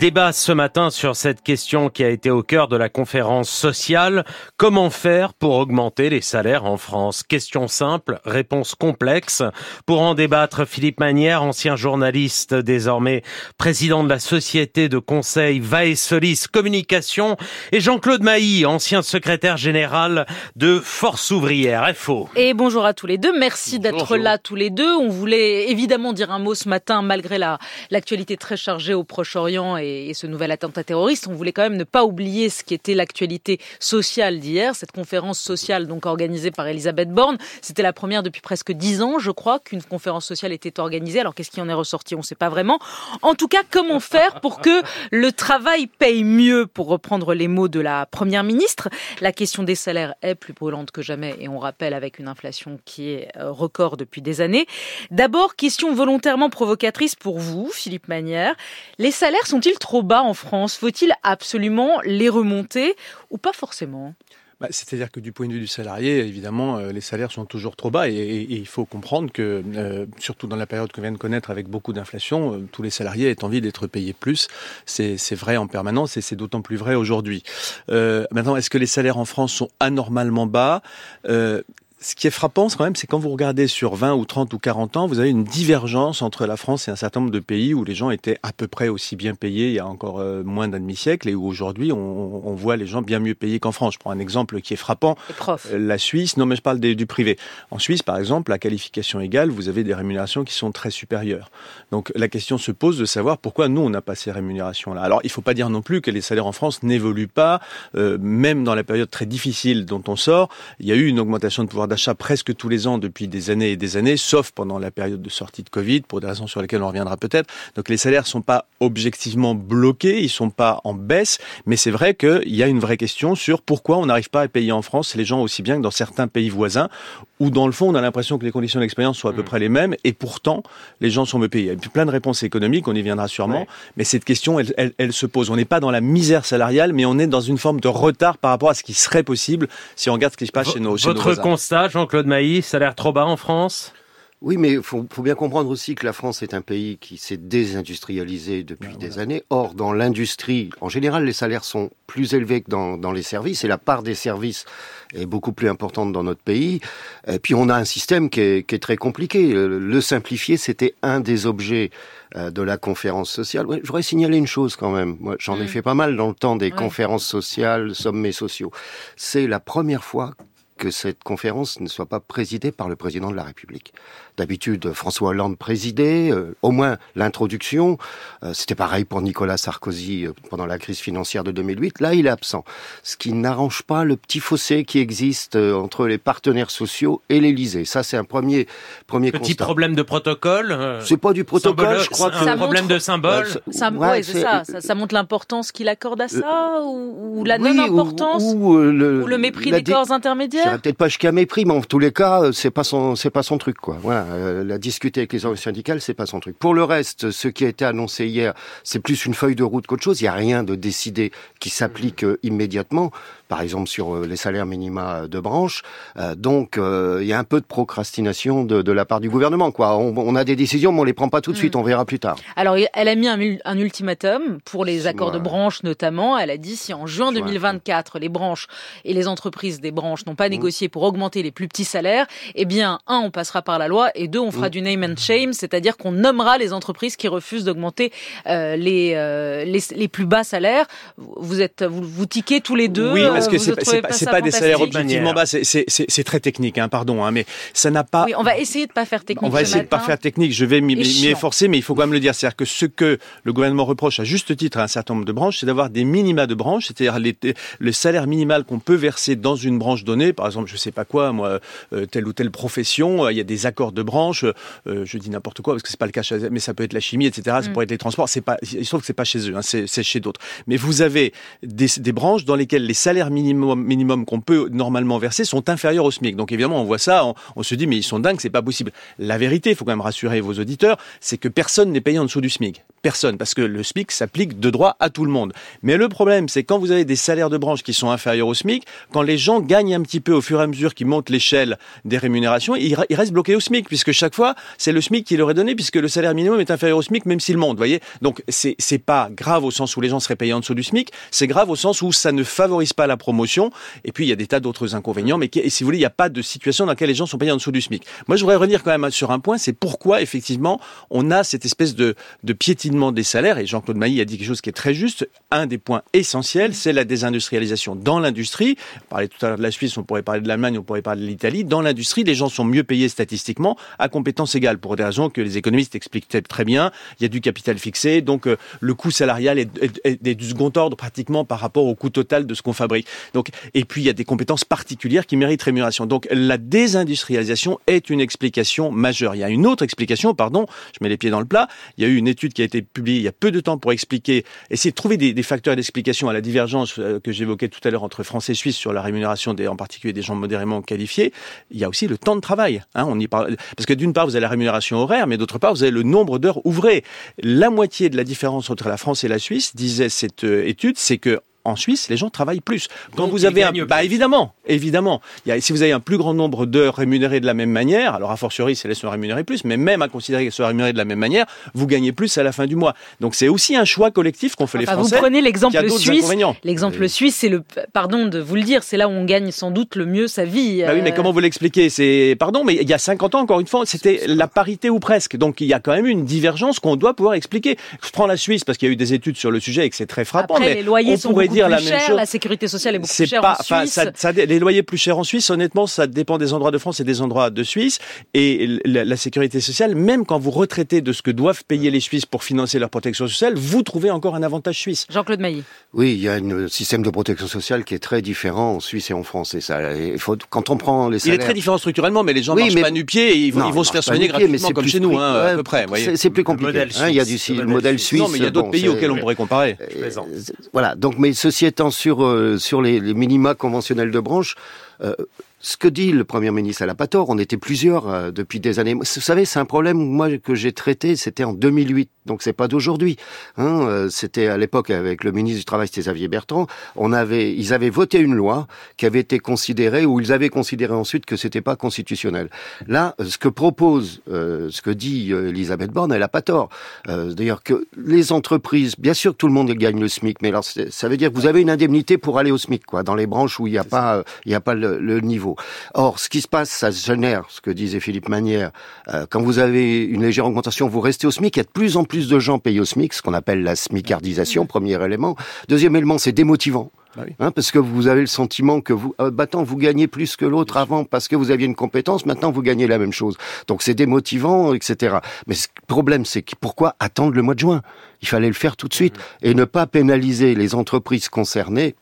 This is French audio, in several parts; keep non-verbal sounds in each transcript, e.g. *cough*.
Débat ce matin sur cette question qui a été au cœur de la conférence sociale. Comment faire pour augmenter les salaires en France? Question simple, réponse complexe. Pour en débattre, Philippe Manière, ancien journaliste, désormais président de la société de conseil Vaesolis Communication, et Jean-Claude Mailly, ancien secrétaire général de Force ouvrière, FO. Et bonjour à tous les deux. Merci d'être là tous les deux. On voulait évidemment dire un mot ce matin, malgré la, l'actualité très chargée au Proche-Orient et et, ce nouvel attentat terroriste, on voulait quand même ne pas oublier ce qui était l'actualité sociale d'hier, cette conférence sociale donc organisée par Elisabeth Borne. C'était la première depuis presque dix ans, je crois, qu'une conférence sociale était organisée. Alors qu'est-ce qui en est ressorti? On ne sait pas vraiment. En tout cas, comment faire pour que le travail paye mieux, pour reprendre les mots de la première ministre? La question des salaires est plus brûlante que jamais, et on rappelle avec une inflation qui est euh, record depuis des années. D'abord, question volontairement provocatrice pour vous, Philippe Manière. Les salaires sont-ils trop bas en France? Faut-il absolument les remonter ou pas forcément? Bah, C'est-à-dire que du point de vue du salarié, évidemment, euh, les salaires sont toujours trop bas et, il faut comprendre que, euh, surtout dans la période que vient de connaître avec beaucoup d'inflation, euh, tous les salariés aient envie d'être payés plus. C'est vrai en permanence et c'est d'autant plus vrai aujourd'hui. maintenant, est-ce que les salaires en France sont anormalement bas? Ce qui est frappant quand même, c'est quand vous regardez sur 20 ou 30 ou 40 ans, vous avez une divergence entre la France et un certain nombre de pays où les gens étaient à peu près aussi bien payés il y a encore euh, moins d'un demi-siècle et où aujourd'hui on, on, voit les gens bien mieux payés qu'en France. Je prends un exemple qui est frappant. Euh, la Suisse, non mais je parle des, du privé. En Suisse, par exemple, la qualification égale, vous avez des rémunérations qui sont très supérieures. Donc la question se pose de savoir pourquoi nous on n'a pas ces rémunérations-là. Alors il ne faut pas dire non plus que les salaires en France n'évoluent pas, euh, même dans la période très difficile dont on sort. Il y a eu une augmentation de pouvoir d'achat presque tous les ans depuis des années et des années, sauf pendant la période de sortie de Covid, pour des raisons sur lesquelles on reviendra peut-être. Donc les salaires sont pas objectivement bloqués, ils sont pas en baisse, mais c'est vrai qu'il y a une vraie question sur pourquoi on n'arrive pas à payer en France les gens aussi bien que dans certains pays voisins, où dans le fond on a l'impression que les conditions d'expérience sont à peu mm. près les mêmes, et pourtant les gens sont mieux payés. Il y a plein de réponses économiques, on y viendra sûrement, mais cette question, elle, elle, elle se pose. On n'est pas dans la misère salariale, mais on est dans une forme de retard par rapport à ce qui serait possible si on regarde ce qui se passe chez nos, chez Votre constat, Jean-Claude Mailly, ça a l'air trop bas en France? Oui, mais il faut, bien comprendre aussi que la France est un pays qui s'est désindustrialisé depuis ah, des années. Or, dans l'industrie, en général, les salaires sont plus élevés que dans, les services, et la part des services est beaucoup plus importante dans notre pays. Et puis, on a un système qui est, très compliqué. Le simplifier, c'était un des objets euh, de la conférence sociale. Ouais, J'aurais signalé une chose quand même. Moi, j'en ai mm. fait pas mal dans le temps des conférences sociales, sommets sociaux. C'est la première fois que cette conférence ne soit pas présidée par le président de la République. D'habitude, François Hollande présidait, euh, au moins l'introduction. Euh, c'était pareil pour Nicolas Sarkozy euh, pendant la crise financière de 2008. Là, il est absent. Ce qui n'arrange pas le petit fossé qui existe entre les partenaires sociaux et l'Élysée. Ça, c'est un premier, premier petit problème de protocole. C'est pas du protocole, je crois. C'est un problème de symbole. ça, ouais, c'est ça. ça. montre l'importance qu'il accorde à ça, ou, la non-importance, ou, le, le, mépris des corps intermédiaires. Peut-être pas jusqu'à mépris, mais en tous les cas, c'est pas son, c'est pas son truc, quoi. Voilà. Euh, la discuter avec les organisations syndicales, c'est pas son truc. Pour le reste, ce qui a été annoncé hier, c'est plus une feuille de route qu'autre chose. Il n'y a rien de décidé qui s'applique euh, immédiatement. Par exemple, sur euh, les salaires minima de branche. donc, il y a un peu de procrastination de, la part du gouvernement, quoi. On, a des décisions, mais on les prend pas tout de suite. Mm. On verra plus tard. Alors, elle a mis un, ultimatum pour les accords de branche, notamment. Elle a dit si en juin 2024, les branches et les entreprises des branches n'ont pas mm. Négocié pour augmenter les plus petits salaires, eh bien, un, on passera par la loi, et deux, on fera mm. du name and shame, c'est-à-dire qu'on nommera les entreprises qui refusent d'augmenter euh, les, euh, les, les plus bas salaires. Vous êtes vous, vous tiquez tous les deux. Oui, parce que c'est pas, pas, pas des salaires objectivement bas, c'est très technique, hein, pardon, hein, mais ça n'a pas. Oui, on va essayer de pas faire technique. On va essayer de pas faire technique. Je vais m'y efforcer, mais il faut quand même le dire, c'est-à-dire que ce que le gouvernement reproche à juste titre à un certain nombre de branches, c'est d'avoir des minima de branches, c'est-à-dire le salaire minimal qu'on peut verser dans une branche donnée, par exemple, je sais pas quoi, moi, euh, telle ou telle profession, il y a des accords de branche. Euh, je dis n'importe quoi parce que c'est pas le cas, mais ça peut être la chimie, etc. Ça mm. pourrait être les transports. C'est pas, il se trouve que c'est pas chez eux, hein, c'est chez d'autres. Mais vous avez des, des, branches dans lesquelles les salaires minimum, minimum qu'on peut normalement verser sont inférieurs au SMIC. Donc évidemment, on voit ça, on, on se dit mais ils sont dingues, c'est pas possible. La vérité, il faut quand même rassurer vos auditeurs, c'est que personne n'est payé en dessous du SMIC personne, parce que le SMIC s'applique de droit à tout le monde. Mais le problème, c'est quand vous avez des salaires de branche qui sont inférieurs au SMIC, quand les gens gagnent un petit peu au fur et à mesure qu'ils montent l'échelle des rémunérations, ils, restent bloqués au SMIC, puisque chaque fois, c'est le SMIC qui leur est donné, puisque le salaire minimum est inférieur au SMIC, même s'il monte, voyez. Donc, c'est, c'est pas grave au sens où les gens seraient payés en dessous du SMIC, c'est grave au sens où ça ne favorise pas la promotion, et puis il y a des tas d'autres inconvénients, mais si vous voulez, il n'y a pas de situation dans laquelle les gens sont payés en dessous du SMIC. Moi, je voudrais revenir quand même sur un point, c'est pourquoi, effectivement, on a cette espèce de, de piétinement des salaires, et Jean-Claude Mailly a dit quelque chose qui est très juste. Un des points essentiels, c'est la désindustrialisation dans l'industrie. On parlait tout à l'heure de la Suisse, on pourrait parler de l'Allemagne, on pourrait parler de l'Italie. Dans l'industrie, les gens sont mieux payés statistiquement à compétences égales, pour des raisons que les économistes expliquent très bien. Il y a du capital fixé, donc euh, le coût salarial est, est, du second ordre pratiquement par rapport au coût total de ce qu'on fabrique. Donc, et puis il y a des compétences particulières qui méritent rémunération. Donc la désindustrialisation est une explication majeure. Il y a une autre explication, pardon, je mets les pieds dans le plat. Il y a eu une étude qui a été publiée il y a peu de temps pour expliquer, essayer de trouver des, facteurs d'explication à la divergence euh, que j'évoquais tout à l'heure entre France et Suisse sur la rémunération des, en particulier des gens modérément qualifiés. Il y a aussi le temps de travail. Hein, on y parle parce que d'une part vous avez la rémunération horaire, mais d'autre part vous avez le nombre d'heures ouvrées. La moitié de la différence entre la France et la Suisse, disait cette euh, étude, c'est que en Suisse, les gens travaillent plus. Quand vous avez un, bah évidemment, évidemment, il y a, si vous avez un plus grand nombre d'heures rémunérées de la même manière, alors a fortiori, c'est les se rémunérer plus, mais même à considérer qu'elles soient rémunérées de la même manière, vous gagnez plus à la fin du mois. Donc c'est aussi un choix collectif qu'on fait les Français. Vous prenez l'exemple suisse. L'exemple suisse, c'est le, pardon de vous le dire, c'est là où on gagne sans doute le mieux sa vie. Bah oui, mais euh. comment vous l'expliquez? C'est, pardon, mais il y a 50 ans, encore une fois, c'était la parité ou presque. Donc il y a quand même une divergence qu'on doit pouvoir expliquer. Je prends la Suisse parce qu'il y a eu des études sur le sujet et que c'est très frappant. Après, mais les loyers sont beaucoup dire la même chose. La sécurité sociale est beaucoup plus chère en Suisse. Ça, les loyers plus chers en Suisse, honnêtement, ça dépend des endroits de France et des endroits de Suisse. Et la, sécurité sociale, même quand vous retraitez de ce que doivent payer les Suisses pour financer leur protection sociale, vous trouvez encore un avantage suisse. Jean-Claude Mailly. Oui, il y a un système de protection sociale qui est très différent en Suisse et en France. Et ça, il faut, quand on prend les salaires... Il est très différent structurellement, mais les gens ne marchent pas nu-pied et ils, vont, se faire soigner gratuitement comme chez nous, hein, à peu près. C'est plus compliqué. Hein, il y a du le modèle suisse. Non, mais il y a d'autres pays auxquels on pourrait comparer. Euh, voilà. Donc, mais ceci étant sur euh, sur les, minima conventionnels de branche, euh, ce que dit le Premier ministre, elle n'a pas tort, on était plusieurs euh, depuis des années. Vous savez, c'est un problème moi que j'ai traité, c'était en 2008, donc c'est pas d'aujourd'hui. Hein, euh, c'était à l'époque avec le ministre du Travail, c'était Xavier Bertrand. On avait, ils avaient voté une loi qui avait été considérée, ou ils avaient considéré ensuite que c'était pas constitutionnel. Là, ce que propose, euh, ce que dit Elisabeth Borne, elle a pas tort. D'ailleurs, que les entreprises, bien sûr que tout le monde gagne le SMIC, mais alors ça veut dire que vous avez une indemnité pour aller au SMIC, quoi, dans les branches où il n'y a pas, il y a pas le, le niveau. Or, ce qui se passe, ça génère, ce que disait Philippe Manière, euh, quand vous avez une légère augmentation, vous restez au SMIC, il y a de plus en plus de gens payés au SMIC, ce qu'on appelle la SMICardisation, premier élément. Deuxième élément, c'est démotivant. Bah hein, parce que vous avez le sentiment que vous, euh, battant, vous gagnez plus que l'autre avant parce que vous aviez une compétence, maintenant vous gagnez la même chose. Donc c'est démotivant, etc. Mais le problème, c'est que pourquoi attendre le mois de juin? Il fallait le faire tout de suite mmh. et ne pas pénaliser les entreprises concernées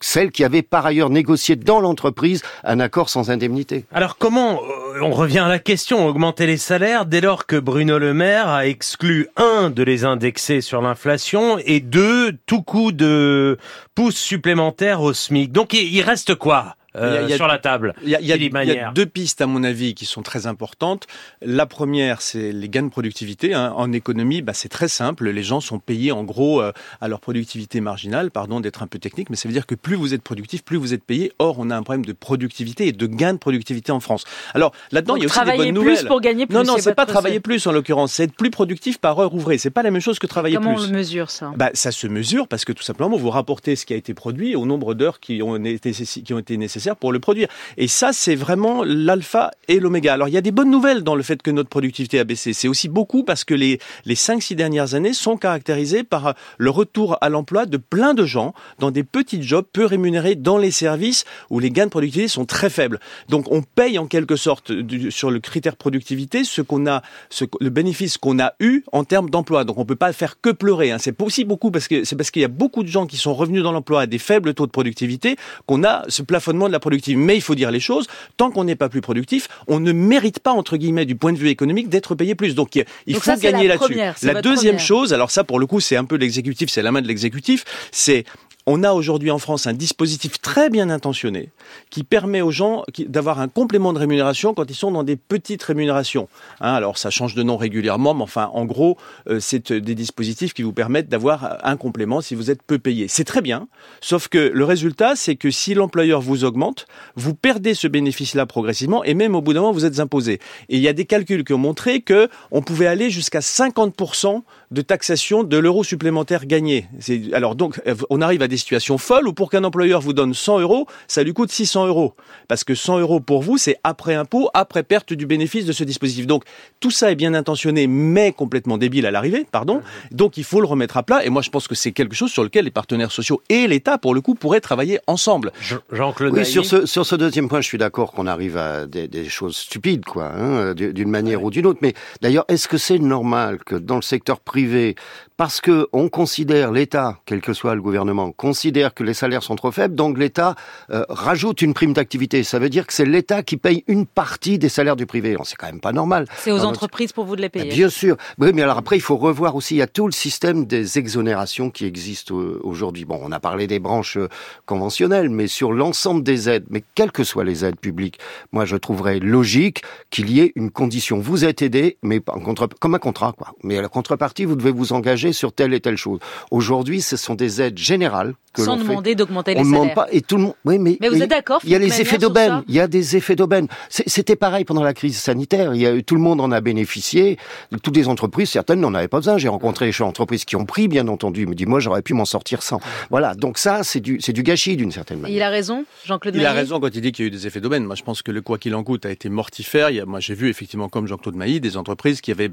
celle qui avait par ailleurs négocié dans l'entreprise un accord sans indemnité. Alors comment, euh, on revient à la question, augmenter les salaires dès lors que Bruno Le Maire a exclu, un, de les indexer sur l'inflation et deux, tout coup de pouces supplémentaires au SMIC. Donc il reste quoi? Euh, sur la table. Il y, a, deux pistes, à mon avis, qui sont très importantes. La première, c'est les gains de productivité. Hein. En économie, bah, c'est très simple. Les gens sont payés, en gros, euh, à leur productivité marginale. Pardon d'être un peu technique, mais ça veut dire que plus vous êtes productif, plus vous êtes payé. Or, on a un problème de productivité et de gains de productivité en France. Alors, là-dedans, il y a aussi des bonnes plus pour gagner plus. Non, non, c'est pas travailler plus, en l'occurrence. C'est être plus productif par heure ouvrée. C'est pas la même chose que travailler plus. Comment on le mesure, ça? Bah, Ça se mesure parce que, tout simplement, vous rapportez ce qui a été produit au nombre d'heures qui ont été, qui ont été nécessaires pour le produire. Et ça, c'est vraiment l'alpha et l'oméga. Alors, il y a des bonnes nouvelles dans le fait que notre productivité a baissé. C'est aussi beaucoup parce que les, les 5-6 dernières années sont caractérisées par le retour à l'emploi de plein de gens dans des petits jobs peu rémunérés dans les services où les gains de productivité sont très faibles. Donc, on paye en quelque sorte sur le critère productivité ce qu'on a, ce, le bénéfice qu'on a eu en termes d'emploi. Donc, on peut pas faire que pleurer. Hein. C'est aussi beaucoup parce que c'est parce qu'il y a beaucoup de gens qui sont revenus dans l'emploi à des faibles taux de productivité qu'on a ce plafonnement de la productivité. Mais il faut dire les choses, tant qu'on n'est pas plus productif, on ne mérite pas, entre guillemets, du point de vue économique, d'être payé plus. Donc il faut gagner là-dessus. La deuxième chose, alors ça pour le coup c'est un peu l'exécutif, c'est la main de l'exécutif, c'est on a aujourd'hui en France un dispositif très bien intentionné qui permet aux gens d'avoir un complément de rémunération quand ils sont dans des petites rémunérations. Hein, alors ça change de nom régulièrement, mais enfin en gros, euh, c'est euh, des dispositifs qui vous permettent d'avoir un complément si vous êtes peu payé. C'est très bien, sauf que le résultat, c'est que si l'employeur vous augmente, vous perdez ce bénéfice-là progressivement et même au bout d'un moment, vous êtes imposé. Et il y a des calculs qui ont montré que on pouvait aller jusqu'à 50% de taxation de l'euro supplémentaire gagné. Alors donc, on arrive à des situations folles où pour qu'un employeur vous donne 100 euros, ça lui coûte 600 euros. Parce que 100 euros pour vous, c'est après impôt, après perte du bénéfice de ce dispositif. Donc tout ça est bien intentionné, mais complètement débile à l'arrivée, pardon. Donc il faut le remettre à plat. Et moi, je pense que c'est quelque chose sur lequel les partenaires sociaux et l'État, pour le coup, pourraient travailler ensemble. Jean-Claude Oui, sur ce, sur ce deuxième point, je suis d'accord qu'on arrive à des, des, choses stupides, quoi, hein, d'une manière ou d'une autre. Mais d'ailleurs, est-ce que c'est normal que dans le secteur privé, parce que on considère l'État, quel que soit le gouvernement, considère que les salaires sont trop faibles, donc l'État euh, rajoute une prime d'activité. Ça veut dire que c'est l'État qui paye une partie des salaires du privé. C'est quand même pas normal. C'est aux entreprises pour vous de les payer. Bien sûr. Oui, mais alors après, il faut revoir aussi. Il y a tout le système des exonérations qui existe aujourd'hui. Bon, on a parlé des branches euh, conventionnelles, mais sur l'ensemble des aides, mais quelles que soient les aides publiques, moi je trouverais logique qu'il y ait une condition. Vous êtes aidé, mais en contre, comme un contrat, quoi. Mais à la contrepartie, vous devez vous engager sur telle et telle chose. Aujourd'hui, ce sont des aides générales que Sans demander d'augmenter les on salaires. demande pas et tout le monde. Oui, mais, mais vous êtes d'accord Il y a les effets d'aubaine. Il y a des effets d'aubaine. C'était pareil pendant la crise sanitaire. Il y a tout le monde en a bénéficié. Toutes les entreprises, certaines n'en avaient pas besoin. J'ai rencontré des entreprises qui ont pris, bien entendu. Me disent, moi, j'aurais pu m'en sortir sans. Voilà. Donc ça, c'est du, c'est du gâchis d'une certaine manière. il a raison, Jean-Claude. Il a raison quand il dit qu'il y a eu des effets d'aubaine. Moi, je pense que le quoi qu'il en coûte a été mortifère. Il y a, moi, j'ai vu effectivement, comme Jean-Claude Mailly, des entreprises qui avaient,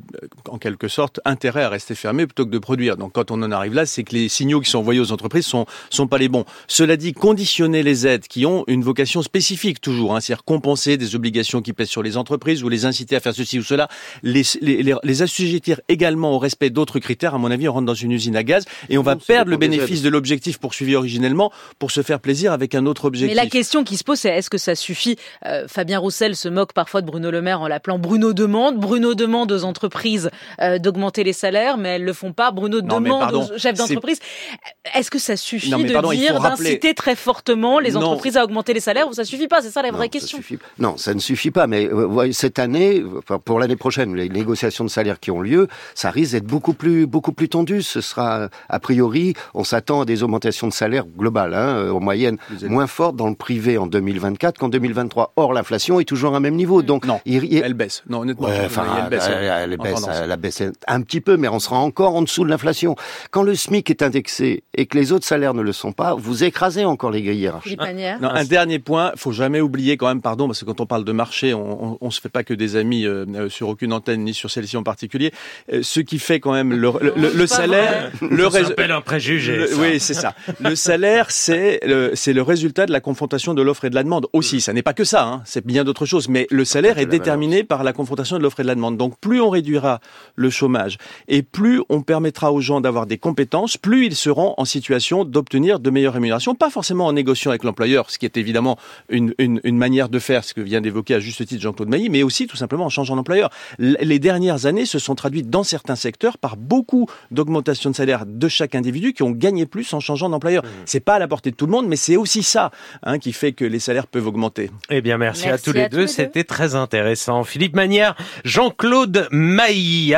en quelque sorte, intérêt à rester fermées plutôt que de produire. Donc, quand on en arrive là, c'est que les signaux qui sont envoyés aux entreprises sont sont pas les bons. Cela dit, conditionner les aides qui ont une vocation spécifique toujours, hein, c'est-à-dire compenser des obligations qui pèsent sur les entreprises ou les inciter à faire ceci ou cela, les, les, les, assujettir également au respect d'autres critères. À mon avis, on rentre dans une usine à gaz et on va perdre le bénéfice de l'objectif poursuivi originellement pour se faire plaisir avec un autre objectif. Mais la question qui se pose, c'est est-ce que ça suffit? Euh, Fabien Roussel se moque parfois de Bruno Le Maire en l'appelant Bruno demande. Bruno demande aux entreprises euh, d'augmenter les salaires, mais elles le font pas. Bruno non, demande pardon, aux chefs d'entreprise. Est-ce que ça suffit? Non, de pardon, dire d'inciter très fortement les entreprises à augmenter les salaires ou ça suffit pas C'est ça la vraie non, question. Ça non, ça ne suffit pas. Mais euh, cette année, enfin, pour l'année prochaine, les négociations de salaires qui ont lieu, ça risque d'être beaucoup plus beaucoup plus tendu. Ce sera a priori, on s'attend à des augmentations de salaires globales, hein, en moyenne, moins fortes dans le privé en 2024 qu'en 2023. Or, l'inflation est toujours à un même niveau. Donc, non, il, elle baisse. Non, honnêtement, ouais, enfin, elle baisse. Elle, elle, baisse, elle baisse un petit peu, mais on sera encore en dessous de l'inflation. Quand le SMIC est indexé et que les autres salaires ne le sont pas, vous écrasez encore les grilles hiérarchiques. Non, un dernier point, faut jamais oublier quand même, pardon, parce que quand on parle de marché, on, on se fait pas que des amis euh, sur aucune antenne ni sur celle-ci en particulier. Euh, ce qui fait quand même le, le, le, le salaire, le s'appelle un préjugé. oui, c'est ça. Le *laughs* salaire, c'est c'est le résultat de la confrontation de l'offre et de la demande aussi. Ça n'est pas que ça, hein, c'est bien d'autres choses. Mais le salaire est déterminé par la confrontation de l'offre et de la demande. Donc plus on réduira le chômage et plus on permettra aux gens d'avoir des compétences, plus ils seront en situation d'obtenir de meilleures rémunérations, pas forcément en négociant avec l'employeur, ce qui est évidemment une, une, une, manière de faire, ce que vient d'évoquer à juste titre Jean-Claude Mailly, mais aussi tout simplement en changeant d'employeur. Les dernières années se sont traduites dans certains secteurs par beaucoup d'augmentation de salaire de chaque individu qui ont gagné plus en changeant d'employeur. Mmh. C'est pas à la portée de tout le monde, mais c'est aussi ça hein, qui fait que les salaires peuvent augmenter. Eh bien, merci, merci à tous les deux. C'était très intéressant. Philippe Manière, Jean-Claude Mailly.